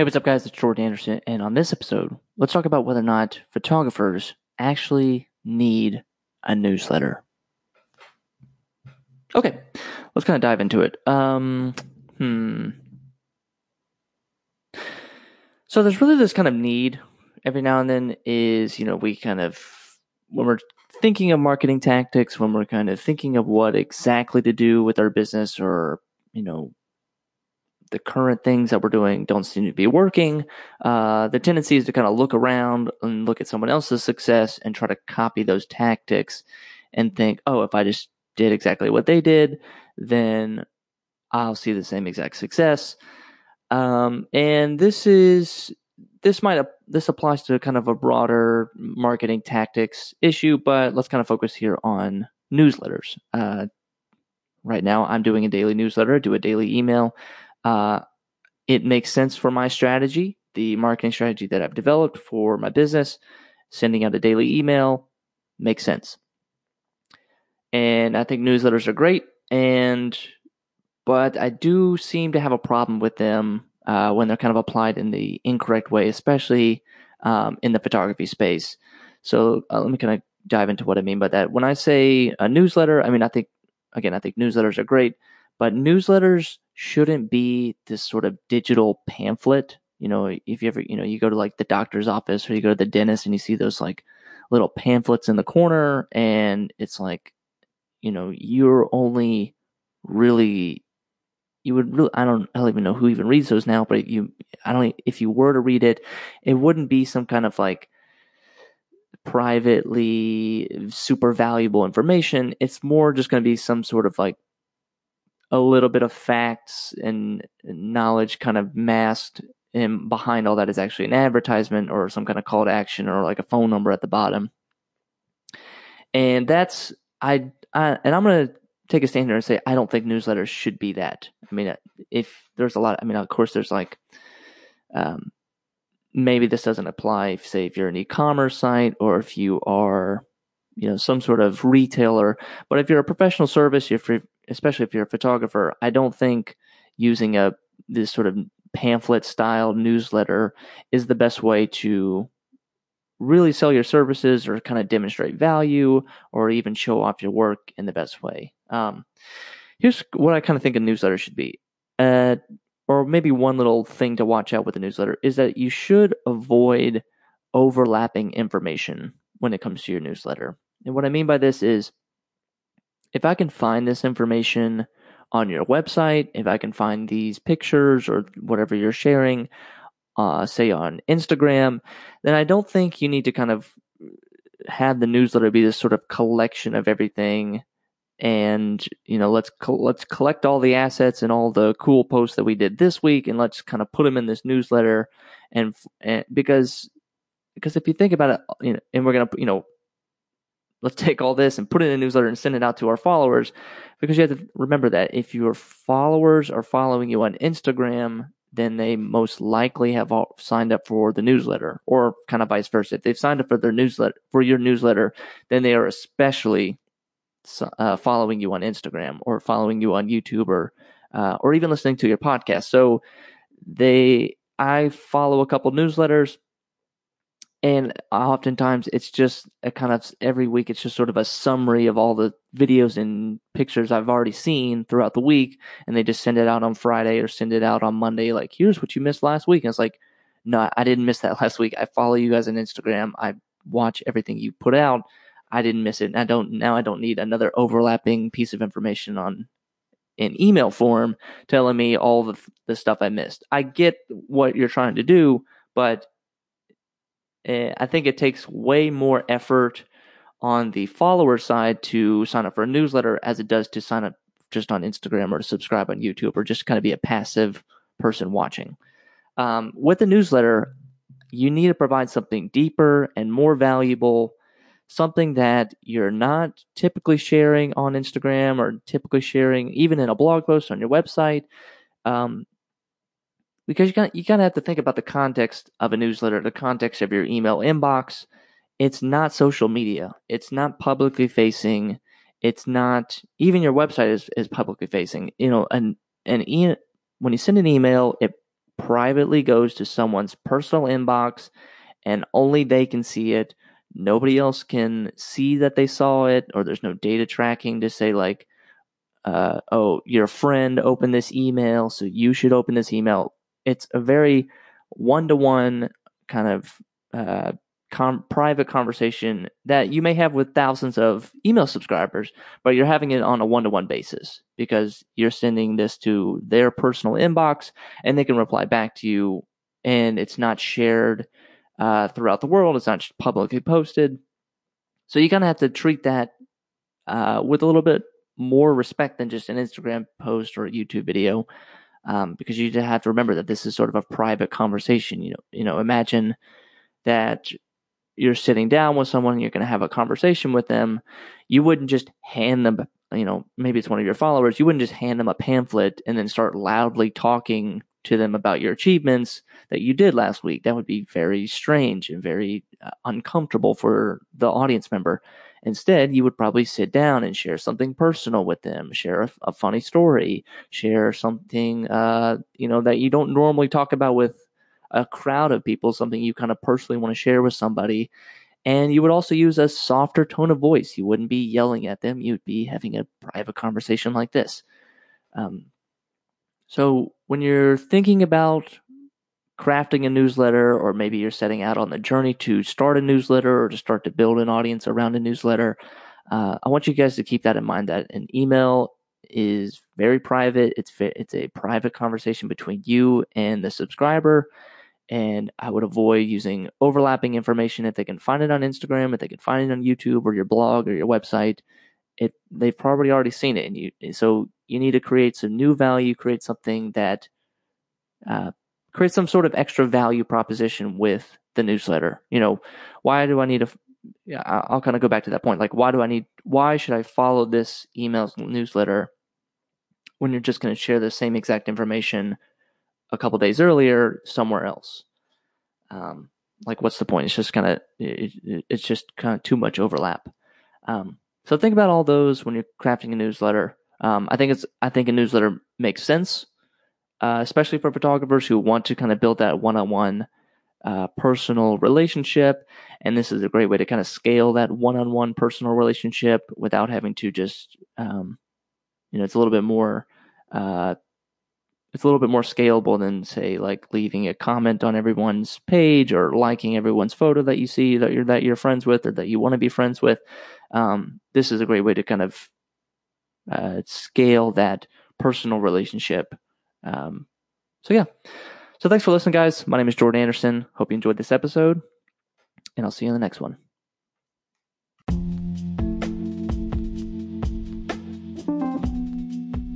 Hey, what's up, guys? It's Jordan Anderson, and on this episode, let's talk about whether or not photographers actually need a newsletter. Okay, let's kind of dive into it. Um, hmm. So there's really this kind of need every now and then is, you know, we kind of, when we're thinking of marketing tactics, when we're kind of thinking of what exactly to do with our business or, you know, the current things that we're doing don't seem to be working. Uh, the tendency is to kind of look around and look at someone else's success and try to copy those tactics and think, oh, if I just did exactly what they did, then I'll see the same exact success. Um, and this is this might this applies to kind of a broader marketing tactics issue, but let's kind of focus here on newsletters. Uh, right now, I'm doing a daily newsletter, do a daily email. Uh, it makes sense for my strategy, the marketing strategy that I've developed for my business. Sending out a daily email makes sense. And I think newsletters are great. And, but I do seem to have a problem with them uh, when they're kind of applied in the incorrect way, especially um, in the photography space. So uh, let me kind of dive into what I mean by that. When I say a newsletter, I mean, I think, again, I think newsletters are great, but newsletters shouldn't be this sort of digital pamphlet. You know, if you ever, you know, you go to like the doctor's office or you go to the dentist and you see those like little pamphlets in the corner and it's like, you know, you're only really, you would really, I don't, I don't even know who even reads those now, but you, I don't, if you were to read it, it wouldn't be some kind of like, privately super valuable information. It's more just going to be some sort of like a little bit of facts and knowledge kind of masked and behind all that is actually an advertisement or some kind of call to action or like a phone number at the bottom. And that's i, I and i'm going to take a stand here and say i don't think newsletters should be that. I mean if there's a lot i mean of course there's like um, maybe this doesn't apply if say if you're an e-commerce site or if you are you know some sort of retailer but if you're a professional service if you're especially if you're a photographer, I don't think using a this sort of pamphlet style newsletter is the best way to really sell your services or kind of demonstrate value or even show off your work in the best way. Um, here's what I kind of think a newsletter should be. Uh, or maybe one little thing to watch out with a newsletter is that you should avoid overlapping information when it comes to your newsletter. And what I mean by this is if I can find this information on your website, if I can find these pictures or whatever you're sharing, uh, say on Instagram, then I don't think you need to kind of have the newsletter be this sort of collection of everything. And you know, let's co- let's collect all the assets and all the cool posts that we did this week, and let's kind of put them in this newsletter. And, and because because if you think about it, you know, and we're gonna you know let's take all this and put it in a newsletter and send it out to our followers because you have to remember that if your followers are following you on Instagram, then they most likely have signed up for the newsletter or kind of vice versa. If they've signed up for their newsletter, for your newsletter, then they are especially uh, following you on Instagram or following you on YouTube or, uh, or even listening to your podcast. So they, I follow a couple newsletters and oftentimes it's just a kind of every week it's just sort of a summary of all the videos and pictures I've already seen throughout the week and they just send it out on Friday or send it out on Monday like here's what you missed last week. And it's like no I didn't miss that last week. I follow you guys on Instagram. I watch everything you put out. I didn't miss it and I don't now I don't need another overlapping piece of information on in email form telling me all the the stuff I missed. I get what you're trying to do but I think it takes way more effort on the follower side to sign up for a newsletter as it does to sign up just on Instagram or to subscribe on YouTube or just kind of be a passive person watching. Um, with the newsletter, you need to provide something deeper and more valuable, something that you're not typically sharing on Instagram or typically sharing even in a blog post on your website. Um, because you kind you kind of have to think about the context of a newsletter, the context of your email inbox. It's not social media. It's not publicly facing. It's not even your website is, is publicly facing. You know, and and e- when you send an email, it privately goes to someone's personal inbox and only they can see it. Nobody else can see that they saw it, or there's no data tracking to say, like, uh, oh, your friend opened this email, so you should open this email. It's a very one to one kind of uh, com- private conversation that you may have with thousands of email subscribers, but you're having it on a one to one basis because you're sending this to their personal inbox and they can reply back to you, and it's not shared uh, throughout the world. It's not publicly posted. So you kind of have to treat that uh, with a little bit more respect than just an Instagram post or a YouTube video, um, because you have to remember that this is sort of a private conversation. You know, you know, imagine that you're sitting down with someone, you're going to have a conversation with them. You wouldn't just hand them, you know, maybe it's one of your followers. You wouldn't just hand them a pamphlet and then start loudly talking to them about your achievements that you did last week. That would be very strange and very uh, uncomfortable for the audience member. Instead, you would probably sit down and share something personal with them, share a, a funny story, share something, uh, you know, that you don't normally talk about with a crowd of people, something you kind of personally want to share with somebody. And you would also use a softer tone of voice. You wouldn't be yelling at them. You'd be having a private conversation like this. Um, so when you're thinking about crafting a newsletter, or maybe you're setting out on the journey to start a newsletter or to start to build an audience around a newsletter, uh, I want you guys to keep that in mind that an email is very private. It's it's a private conversation between you and the subscriber. And I would avoid using overlapping information if they can find it on Instagram, if they can find it on YouTube or your blog or your website. It they've probably already seen it, and you so you need to create some new value, create something that uh, create some sort of extra value proposition with the newsletter. You know, why do I need a yeah, I'll kind of go back to that point. Like, why do I need, why should I follow this email newsletter when you're just going to share the same exact information a couple days earlier somewhere else? Um, like, what's the point? It's just kind of, it, it's just kind of too much overlap. Um, so think about all those when you're crafting a newsletter. Um, I think it's, I think a newsletter makes sense uh, especially for photographers who want to kind of build that one-on-one uh, personal relationship. And this is a great way to kind of scale that one-on-one personal relationship without having to just, um, you know, it's a little bit more, uh, it's a little bit more scalable than say like leaving a comment on everyone's page or liking everyone's photo that you see that you're that you're friends with or that you want to be friends with. Um, this is a great way to kind of uh, scale that personal relationship um, so yeah. So thanks for listening, guys. My name is Jordan Anderson. Hope you enjoyed this episode, and I'll see you in the next one.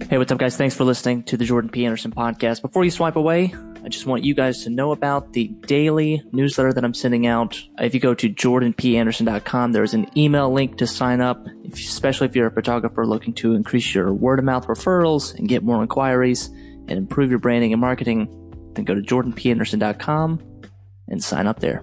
Hey, what's up, guys? Thanks for listening to the Jordan P. Anderson podcast. Before you swipe away, I just want you guys to know about the daily newsletter that I'm sending out. If you go to jordanpanderson.com, there's an email link to sign up, especially if you're a photographer looking to increase your word of mouth referrals and get more inquiries and improve your branding and marketing, then go to jordanpanderson.com and sign up there.